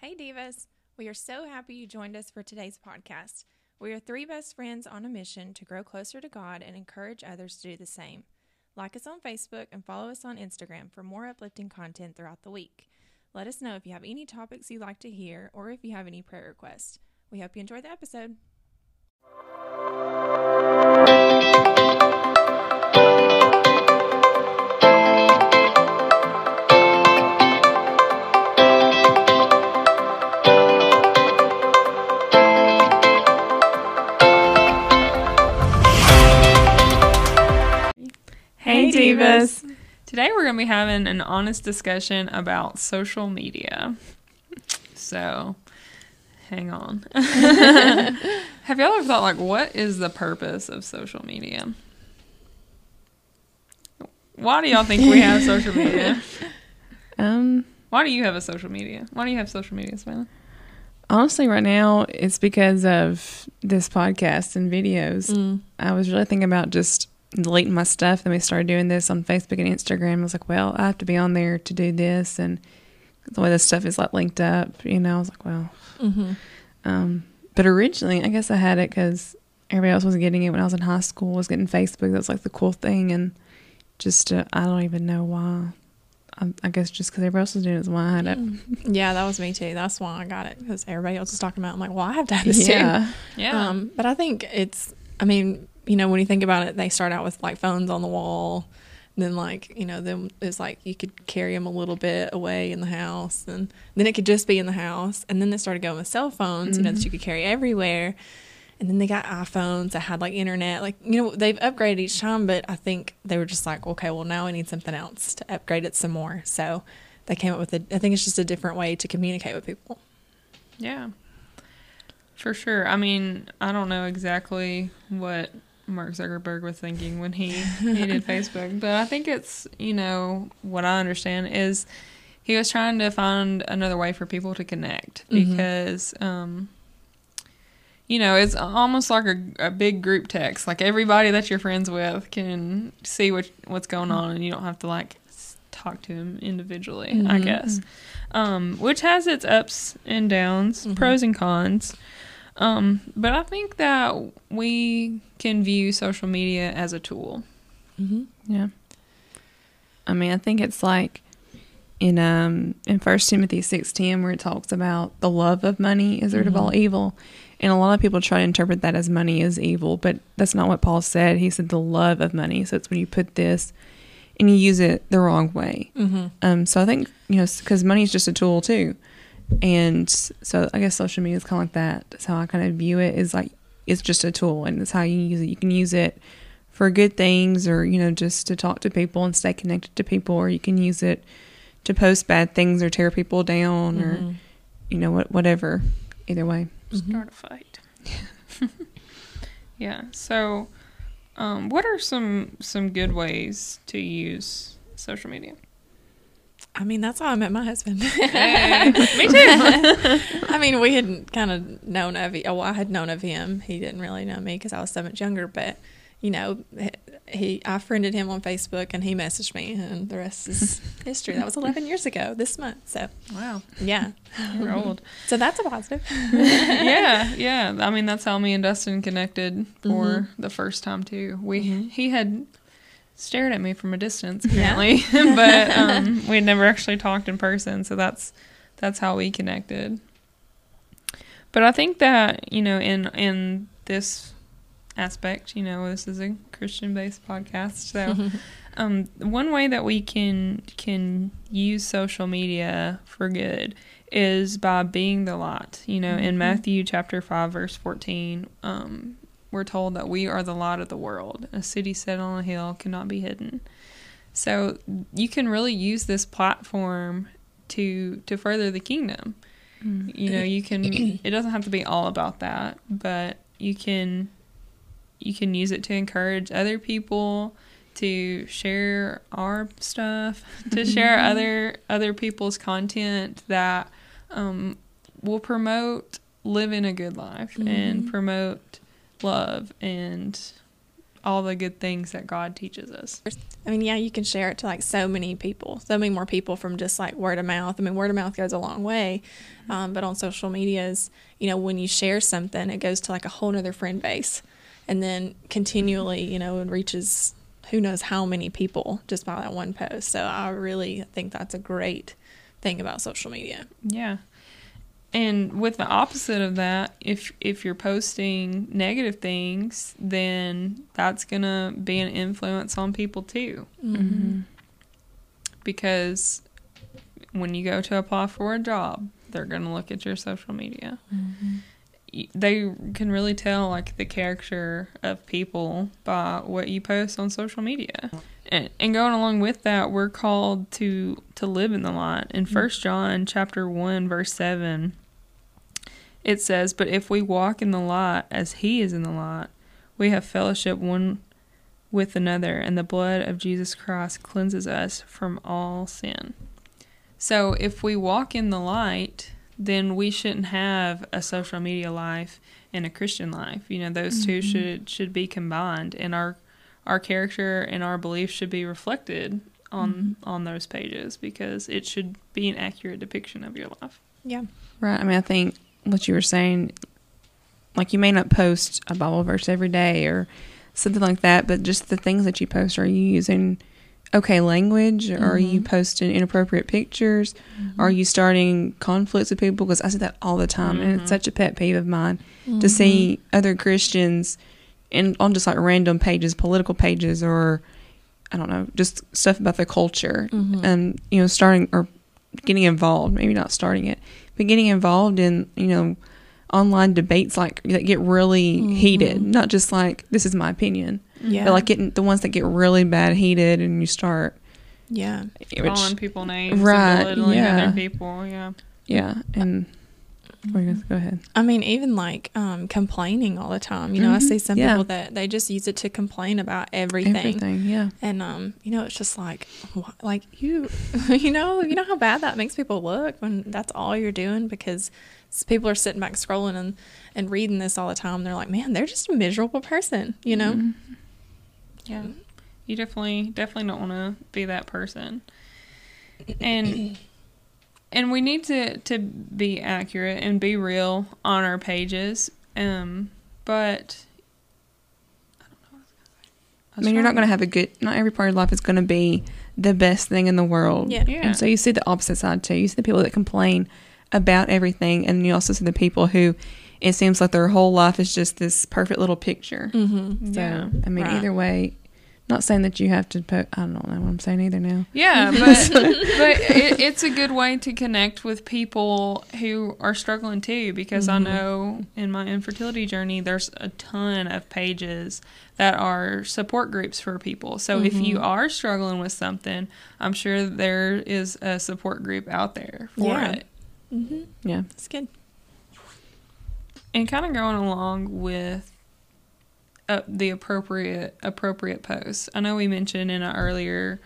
Hey, Divas. We are so happy you joined us for today's podcast. We are three best friends on a mission to grow closer to God and encourage others to do the same. Like us on Facebook and follow us on Instagram for more uplifting content throughout the week. Let us know if you have any topics you'd like to hear or if you have any prayer requests. We hope you enjoy the episode. Divas. divas. Today we're going to be having an honest discussion about social media. So, hang on. Have y'all ever thought, like, what is the purpose of social media? Why do y'all think we have social media? Um, Why do you have a social media? Why do you have social media, Savannah? honestly, right now it's because of this podcast and videos. Mm. I was really thinking about just deleting my stuff. Then we started doing this on Facebook and Instagram. I was like, well, I have to be on there to do this, and the way this stuff is like linked up, you know, I was like, well, Mm-hmm. um, but originally, I guess I had it because everybody else was getting it when I was in high school. Was getting Facebook. That was like the cool thing, and just uh, I don't even know why. I, I guess just because everybody else was doing it is why I had it. Yeah, that was me too. That's why I got it because everybody else was talking about. it. I'm like, well, I have to have this Yeah. Yeah. Um, but I think it's, I mean, you know, when you think about it, they start out with like phones on the wall. Then, like, you know, then it's like you could carry them a little bit away in the house. And then it could just be in the house. And then they started going with cell phones, you know, that you could carry everywhere. And then they got iPhones that had like internet. Like, you know, they've upgraded each time, but I think they were just like, okay, well, now we need something else to upgrade it some more. So they came up with a, I think it's just a different way to communicate with people. Yeah. For sure. I mean, I don't know exactly what Mark Zuckerberg was thinking when he, he did Facebook, but I think it's, you know, what I understand is he was trying to find another way for people to connect Mhm. because, um, you know, it's almost like a, a big group text. Like everybody that you're friends with can see what what's going on, and you don't have to like talk to him individually. I Mhm. guess, um, which has its ups and downs, Mhm. pros and cons. Um, but I think that we can view social media as a tool. Mm-hmm. Yeah. I mean, I think it's like in um in First Timothy six ten where it talks about the love of money is the root of all Mhm. evil, and a lot of people try to interpret that as money is evil, but that's not what Paul said. He said the love of money. So it's when you put this and you use it the wrong way. Mm-hmm. Um, so I think you know because money is just a tool too, and so I guess social media is kind of like that. That's how I kind of view it. Is like it's just a tool, and it's how you use it. You can use it for good things, or you know, just to talk to people and stay connected to people, or you can use it to post bad things or tear people down, Mm-hmm. or you know what, whatever. Either way. Start a fight. yeah. So, um, what are some some good ways to use social media? I mean, that's how I met my husband. Hey, me too. I mean, we had kind of known of, oh, I had known of him. He didn't really know me because I was so much younger, but you know, he, I friended him on Facebook and he messaged me, and the rest is history. That was 11 years ago this month. So, Wow, yeah. we're old. So that's a positive. yeah, yeah. I mean, that's how me and Dustin connected for Mhm. the first time too. We Mhm. he had stared at me from a distance Yeah. apparently, but um, we had never actually talked in person. So that's that's how we connected. But I think that you know, in in this aspect, you know, this is a Christian based podcast, so. um, one way that we can can use social media for good is by being the light. You know, in Mhm. Matthew chapter five, verse fourteen, um, we're told that we are the light of the world. A city set on a hill cannot be hidden. So you can really use this platform to to further the kingdom. You know, you can. It doesn't have to be all about that, but you can you can use it to encourage other people to share our stuff, to share other other people's content that um, will promote living a good life and Mhm. promote love and all the good things that God teaches us. I mean, yeah, you can share it to like so many people, so many more people from just like word of mouth. I mean, word of mouth goes a long way, um, but on social medias, you know, when you share something, it goes to like a whole nother friend base, and then continually, you know, it reaches who knows how many people just by that one post. So I really think that's a great thing about social media. Yeah. And with the opposite of that, if if you're posting negative things, then that's gonna be an influence on people too. Mm-hmm. Because when you go to apply for a job, they're gonna look at your social media. Y- They can really tell like the character of people by what you post on social media. And, and going along with that, we're called to to live in the light. In mm-hmm. First John chapter one verse seven, it says, "But if we walk in the light as He is in the light, we have fellowship one with another, and the blood of Jesus Christ cleanses us from all sin." So, if we walk in the light, then we shouldn't have a social media life and a Christian life. You know, those two mm-hmm. should should be combined, and our our character and our beliefs should be reflected on mm-hmm. on those pages because it should be an accurate depiction of your life. Yeah. Right. I mean, I think what you were saying, like you may not post a Bible verse every day or something like that, but just the things that you post, are you using okay language? Or Are you mm-hmm. posting inappropriate pictures? Mm-hmm. Are you starting conflicts with people? Because I see that all the time, and it's mm-hmm. such a pet peeve of mine to see other Christians and on just like random pages, political pages, or I don't know, just stuff about the culture, and you know, starting or getting involved. Maybe not starting it, but getting involved in you know online debates like that get really heated. Not just like this is my opinion, Yeah. but like getting the ones that get really bad heated, and you start yeah. which, Calling people names, Right, and belittling yeah. other people. Yeah. yeah, and we're gonna go ahead. I mean, even like um, complaining all the time. You know, I Mhm. see some Yeah. people that they just use it to complain about everything. Everything, yeah. And um, you know, it's just like, wh- like you, you know, you know how bad that makes people look when that's all you're doing because people are sitting back scrolling and and reading this all the time. They're like, man, they're just a miserable person. You know. Mhm. Yeah. You definitely definitely don't want to be that person. And and we need to to be accurate and be real on our pages. Um but I don't know what I was gonna say. I mean, you're not going to have a good. Not every part of life is going to be the best thing in the world. Yeah. Yeah. And so you see the opposite side too. You see the people that complain about everything, and you also see the people who it seems like their whole life is just this perfect little picture. Mm-hmm. So Yeah. I mean, Right. either way, not saying that you have to put. I don't know what I'm saying either now. Yeah, but but it, it's a good way to connect with people who are struggling too. Because I know in my infertility journey, there's a ton of pages that are support groups for people. So if you are struggling with something, I'm sure there is a support group out there for Yeah. it. Mm-hmm. Yeah. It's good. And kind of going along with uh, the appropriate appropriate posts. I know we mentioned in an earlier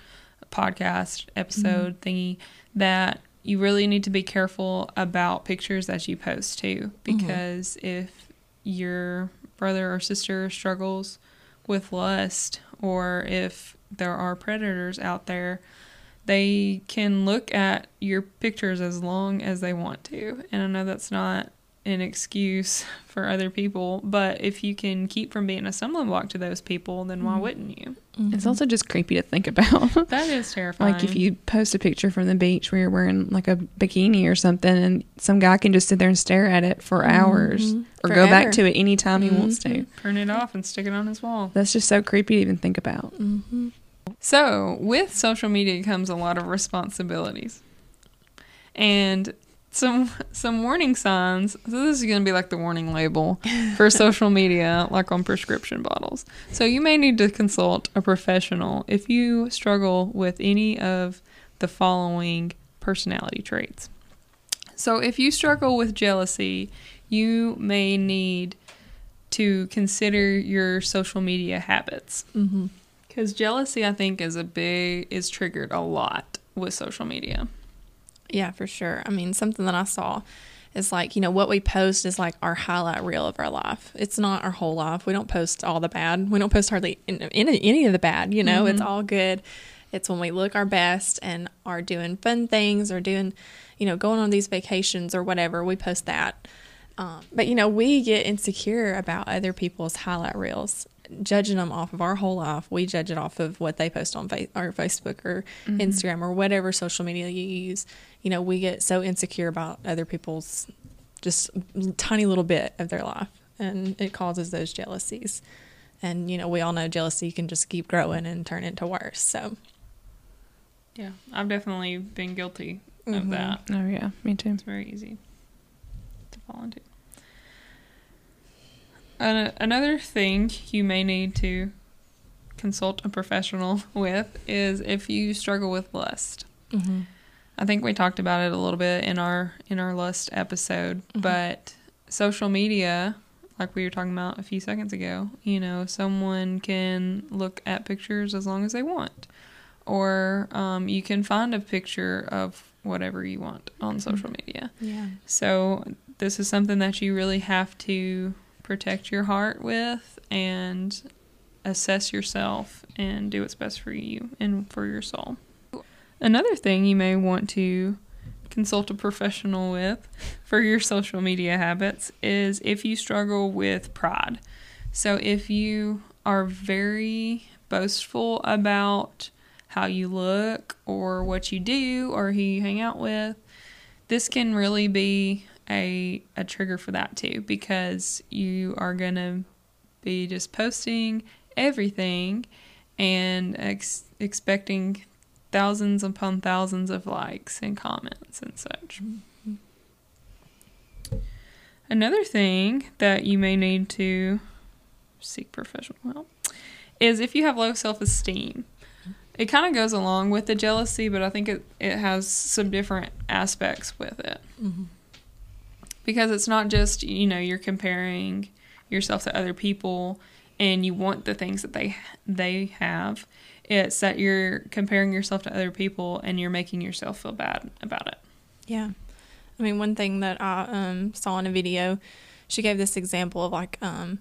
podcast episode thingy that you really need to be careful about pictures that you post too, because if your brother or sister struggles with lust, or if there are predators out there, they can look at your pictures as long as they want to. And I know that's not an excuse for other people, but if you can keep from being a stumbling block to those people, then why wouldn't you? It's also just creepy to think about. That is terrifying. like if you post a picture from the beach where you're wearing like a bikini or something, and some guy can just sit there and stare at it for hours, Mhm. or go back to it anytime he wants to. Turn it off and stick it on his wall. That's just so creepy to even think about. Mm-hmm. So, with social media comes a lot of responsibilities. And some some warning signs. So this is going to be like the warning label for social media like on prescription bottles. So you may need to consult a professional if you struggle with any of the following personality traits. So if you struggle with jealousy, you may need to consider your social media habits. Mm-hmm. Because jealousy, I think, is a big is triggered a lot with social media. Yeah, for sure. I mean, something that I saw is like you know what we post is like our highlight reel of our life. It's not our whole life. We don't post all the bad. We don't post hardly any, any of the bad you know? It's all good. It's when we look our best and are doing fun things or doing you know going on these vacations or whatever we post that. Um, but you know we get insecure about other people's highlight reels judging them off of our whole life we judge it off of what they post on fa- or facebook or instagram or whatever social media you use you know we get so insecure about other people's just tiny little bit of their life and it causes those jealousies and you know we all know jealousy can just keep growing and turn into worse so Yeah, I've definitely been guilty of Mhm. that. Oh yeah, me too. It's very easy to fall into. An- another thing you may need to consult a professional with is if you struggle with lust. mm-hmm. I think we talked about it a little bit in our in our lust episode, Mhm. but social media, like we were talking about a few seconds ago, you know, someone can look at pictures as long as they want, or um, you can find a picture of whatever you want on social media. yeah So this is something that you really have to protect your heart with and assess yourself and do what's best for you and for your soul. Another thing you may want to consult a professional with for your social media habits is if you struggle with pride. So if you are very boastful about how you look or what you do or who you hang out with, this can really be a a trigger for that too because you are going to be just posting everything and ex- expecting thousands upon thousands of likes and comments and such. Another thing that you may need to seek professional help is if you have low self esteem. It kind of goes along with the jealousy, but I think it, it has some different aspects with it mm-hmm. Because it's not just you know you're comparing yourself to other people and you want the things that they they have it's that you're comparing yourself to other people and you're making yourself feel bad about it Yeah. I mean, one thing that I um, saw in a video, she gave this example of like um,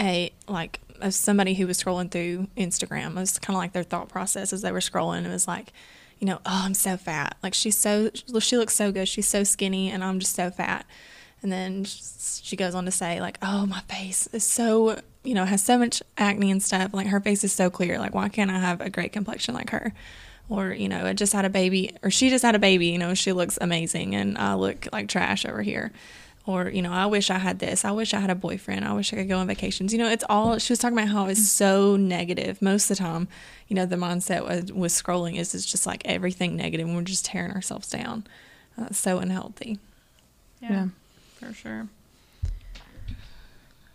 a like of somebody who was scrolling through Instagram. It was kind of like their thought process as they were scrolling. It was like, you know, oh, I'm so fat. Like she's so she looks so good. She's so skinny, and I'm just so fat. And then she goes on to say like, oh, my face is so you know has so much acne and stuff. Like her face is so clear. Like why can't I have a great complexion like her? or you know, I just had a baby, or she just had a baby, you know, she looks amazing, and I look like trash over here. Or, you know, I wish I had this. I wish I had a boyfriend. I wish I could go on vacations. You know, it's all, she was talking about how it's so negative. Most of the time, you know, the mindset with, with scrolling is it's just like everything negative and we're just tearing ourselves down. Uh, so unhealthy. Yeah. for sure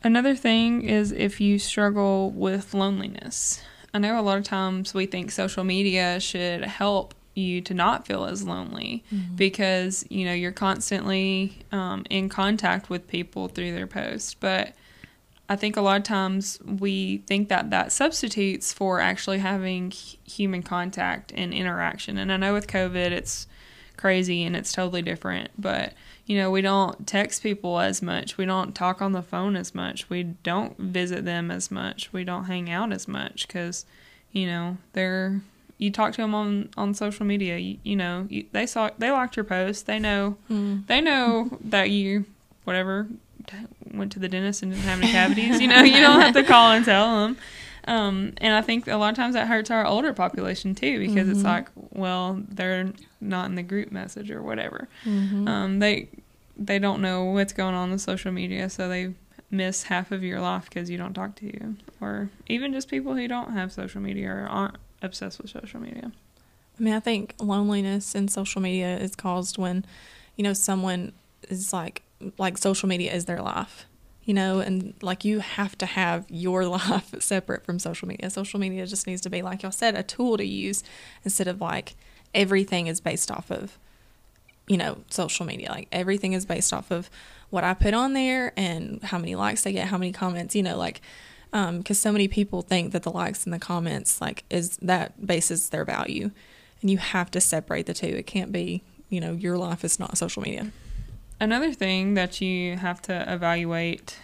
another thing is if you struggle with loneliness i know a lot of times we think social media should help you to not feel as lonely because you know you're constantly um, in contact with people through their posts but i think a lot of times we think that that substitutes for actually having human contact and interaction. And i know with covid it's crazy and it's totally different but you know we don't text people as much. We don't talk on the phone as much. We don't visit them as much. We don't hang out as much because you know they're you talk to them on on social media you, you know you, they saw they liked your post they know Mm. they know that you whatever went to the dentist and didn't have any cavities you know you don't have to call and tell them um, and I think a lot of times that hurts our older population too because it's Mhm. like, well, they're not in the group message or whatever. Mhm. Um, they they don't know what's going on in social media, so they miss half of your life because you don't talk to you, or even just people who don't have social media or aren't obsessed with social media. I mean, I think loneliness in social media is caused when, you know, someone is like, like social media is their life, you know, and like you have to have your life separate from social media. Social media just needs to be, like y'all said, a tool to use instead of like everything is based off of, you know, social media. Like everything is based off of what I put on there and how many likes I get, how many comments, you know, like, um, because so many people think that the likes and the comments, like, is that bases their value and you have to separate the two. It can't be, you know, your life is not social media. another thing that you have to evaluate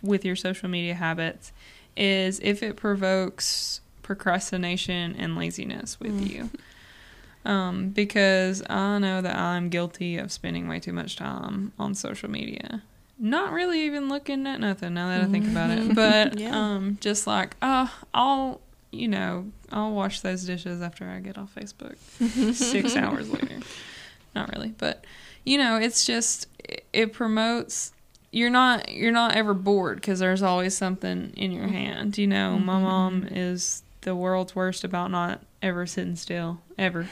with your social media habits is if it provokes procrastination and laziness with Mm. you. Um, because I know that I'm guilty of spending way too much time on social media. Not really even looking at nothing now that I think about it. Mm-hmm. But Yeah. um, just like, oh, I'll, you know, I'll wash those dishes after I get off Facebook six hours later. Not really, but you know, it's just it- it promotes. You're not you're not ever bored because there's always something in your mm-hmm. hand. You know, my mm-hmm. mom is the world's worst about not ever sitting still ever,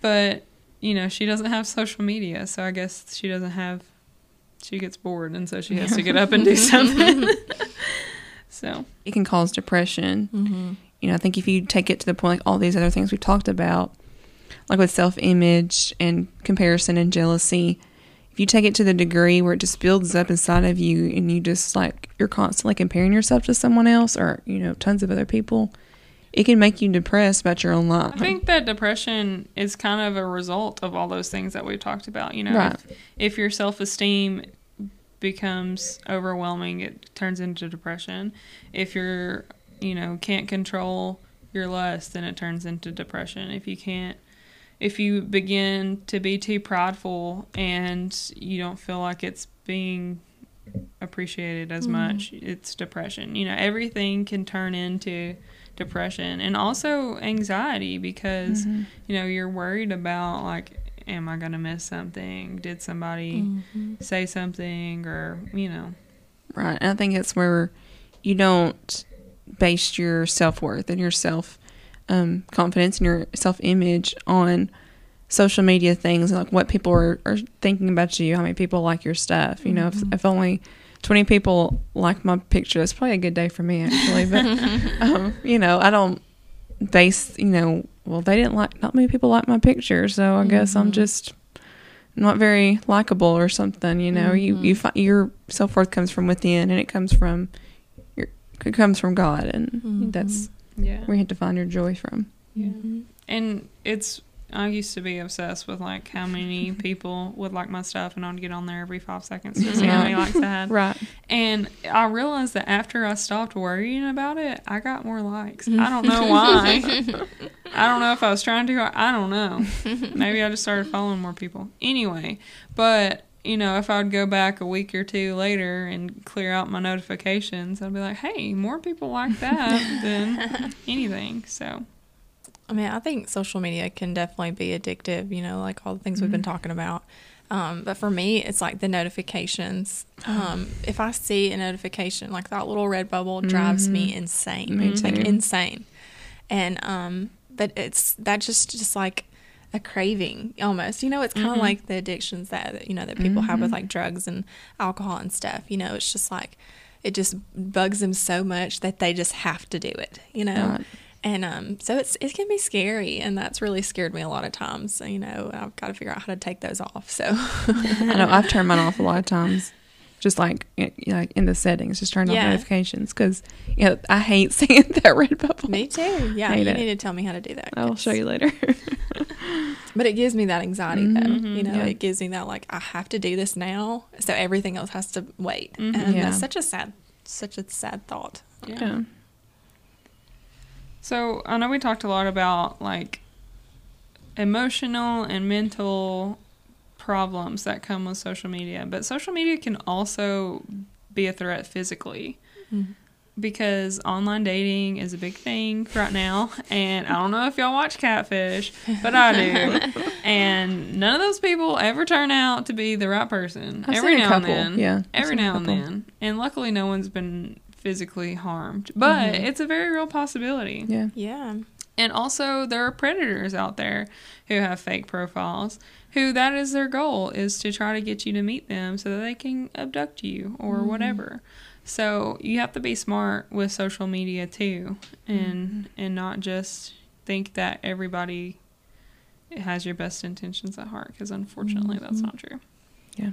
but you know she doesn't have social media, so I guess she doesn't have. She gets bored, and so she has to get up and do something. so It can cause depression. Mm-hmm. You know, I think if you take it to the point, like all these other things we've talked about, like with self image and comparison and jealousy, if you take it to the degree where it just builds up inside of you and you just like, you're constantly comparing yourself to someone else or, you know, tons of other people, it can make you depressed about your own life. I think that depression is kind of a result of all those things that we've talked about. You know, Right. if, if your self esteem becomes overwhelming, it turns into depression. If you're, you know, can't control your lust, then it turns into depression. If you can't, if you begin to be too prideful and you don't feel like it's being appreciated as mm-hmm. much, it's depression. You know, everything can turn into depression and also anxiety because Mm-hmm. you know you're worried about like am i going to miss something did somebody Mm-hmm. say something or you know Right. And I think it's where you don't base your self worth and your self um, confidence and your self image on social media things like what people are, are thinking about you, how many people like your stuff. You know, if, if only 20 people like my picture, it's probably a good day for me, actually. But, um, you know, I don't base, you know, well, they didn't like, not many people like my picture. So I guess I'm Mhm. just not very likable or something. You know, you you Mhm. fi- your self worth comes from within, and it comes from your it comes from God, and Mhm. that's yeah where you have to find your joy from. yeah Mm-hmm. and it's i used to be obsessed with like how many people would like my stuff and i'd get on there every five seconds to see how many likes i had Right. and i realized that after i stopped worrying about it i got more likes i don't know why i don't know if i was trying to i don't know maybe I just started following more people. Anyway, but you know, if I would go back a week or two later and clear out my notifications, I'd be like, hey, more people like that than anything. So, I mean, I think social media can definitely be addictive, you know, like all the things we've been talking about. Um, but for me, it's like the notifications. Um, if I see a notification, like that little red bubble drives me insane. Me Like too. insane. And um, but it's that just just like a craving almost. You know, it's kind of like the addictions that you know that people have with like drugs and alcohol and stuff. You know, it's just like it just bugs them so much that they just have to do it. You know. Right. And um, so it's it can be scary, and that's really scared me a lot of times. You know, I've got to figure out how to take those off. So, I know I've turned mine off a lot of times, just like you know, like in the settings, just turn off Yeah. notifications because you know I hate seeing that red bubble. me too. Yeah, Hate you it. need to tell me how to do that. I'll show you later. But it gives me that anxiety, though. Mhm. You know, Yeah. it gives me that like I have to do this now, so everything else has to wait, Mhm. and Yeah. that's such a sad, such a sad thought. yeah. So, I know we talked a lot about like emotional and mental problems that come with social media, but social media can also be a threat physically. Mm-hmm. because online dating is a big thing right now. And I don't know if y'all watch Catfish, but I do. and none of those people ever turn out to be the right person. I've every now couple, and then. yeah, I've Every now and then. And luckily, no one's been physically harmed. But Mhm. it's a very real possibility. Yeah. Yeah, And also, there are predators out there who have fake profiles, who that is their goal is to try to get you to meet them so that they can abduct you or mm-hmm. whatever. So you have to be smart with social media too, and mm-hmm. and not just think that everybody has your best intentions at heart, because unfortunately, that's mm-hmm. not true. Yeah.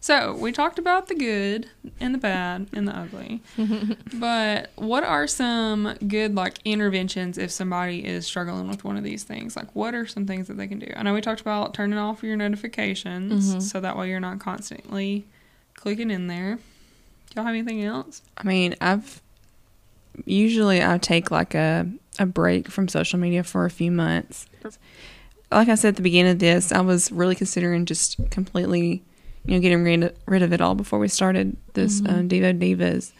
So we talked about the good and the bad and the ugly. but what are some good like interventions if somebody is struggling with one of these things? Like what are some things that they can do? I know we talked about turning off your notifications Mhm. so that way you're not constantly clicking in there. Do y'all have anything else? I mean, I've usually I take like a a break from social media for a few months. Like I said at the beginning of this, I was really considering just completely, you know, getting rid of, rid of it all before we started this Mhm. um, Devo Divas.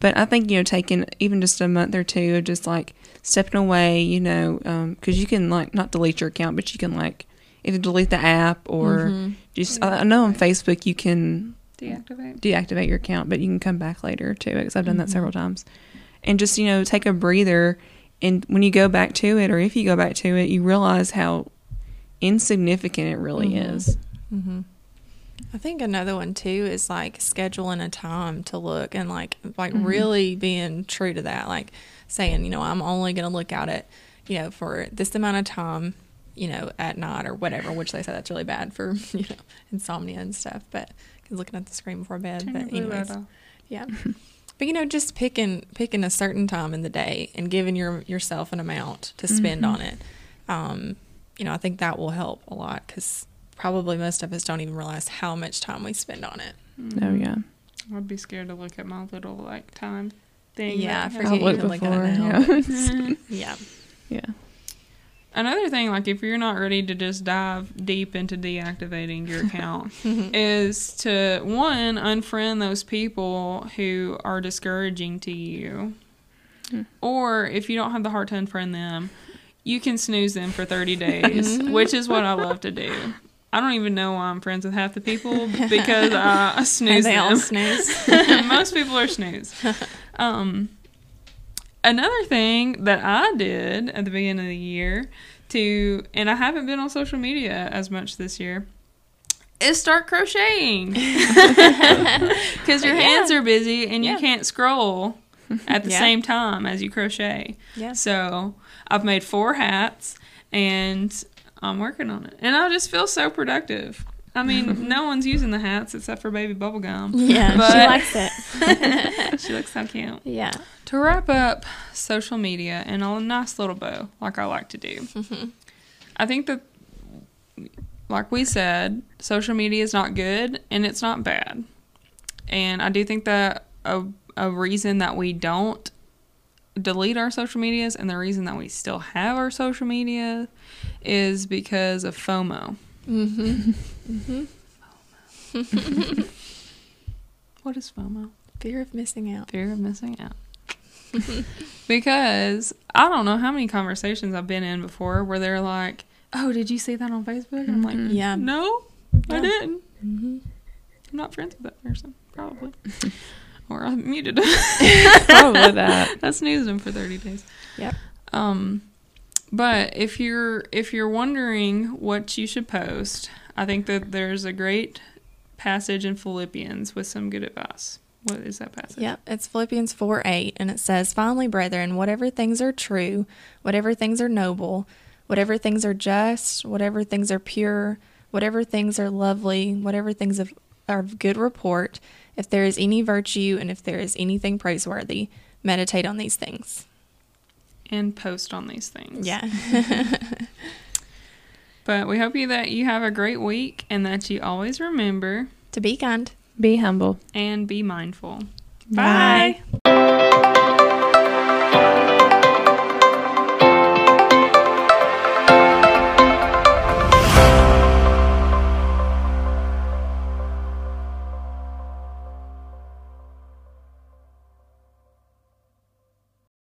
But I think you know, taking even just a month or two of just like stepping away, you know, because you can like not delete your account, but you can like either delete the app or Mhm. just. I I know on Facebook you can Deactivate. deactivate your account, but you can come back later to it because I've done that Mhm. several times. And just you know take a breather, and when you go back to it, or if you go back to it, you realize how insignificant it really Mhm. is. hmm I think another one too is like scheduling a time to look and like like Mhm. really being true to that. Like saying, you know, I'm only going to look at it, you know, for this amount of time, you know, at night or whatever. Which they say that's really bad for you know insomnia and stuff. But looking at the screen before bed. Turn but anyways, yeah. But you know, just picking picking a certain time in the day and giving your yourself an amount to spend Mhm. on it. Um, you know, I think that will help a lot because probably most of us don't even realize how much time we spend on it. Oh mm-hmm. yeah, I'd be scared to look at my little like time thing. Yeah, I forget I'll looked look at before. it now. Yeah. Mm-hmm. Yeah. yeah. Another thing, like if you're not ready to just dive deep into deactivating your account, mm-hmm. is to one unfriend those people who are discouraging to you, Hmm. or if you don't have the heart to unfriend them, you can snooze them for 30 days, which is what I love to do. I don't even know why I'm friends with half the people because I And snooze they all snooze. Most people are snooze. Um, another thing that I did at the beginning of the year to, and I haven't been on social media as much this year, is start crocheting because your Yeah. hands are busy and you Yeah. can't scroll at the Yeah. same time as you crochet. yeah. So I've made four hats and I'm working on it, and I just feel so productive. I mean, no one's using the hats except for baby bubblegum. Yeah, But- she likes it. she looks so cute. yeah. To wrap up social media in a nice little bow, like I like to do, Mhm. I think that, like we said, social media is not good and it's not bad. And I do think that a, a reason that we don't delete our social medias and the reason that we still have our social media is because of FOMO. Mm-hmm. Mm-hmm. What is FOMO? Fear of missing out. Fear of missing out. because I don't know how many conversations I've been in before where they're like, "Oh, did you see that on Facebook?" And I'm like, Mhm. Yeah. "No, I didn't. Mm-hmm. I'm not friends with that person, probably." or I muted Probably that. I snoozed him for 30 days. Yep. Um, but if you're if you're wondering what you should post, I think that there's a great passage in Philippians with some good advice. What is that passage? Yep, it's Philippians 4 8, and it says, Finally, brethren, whatever things are true, whatever things are noble, whatever things are just, whatever things are pure, whatever things are lovely, whatever things of, are of good report, if there is any virtue and if there is anything praiseworthy, meditate on these things. And post on these things. Yeah. But we hope you that you have a great week and that you always remember to be kind. Be humble. and be mindful. Bye. Bye.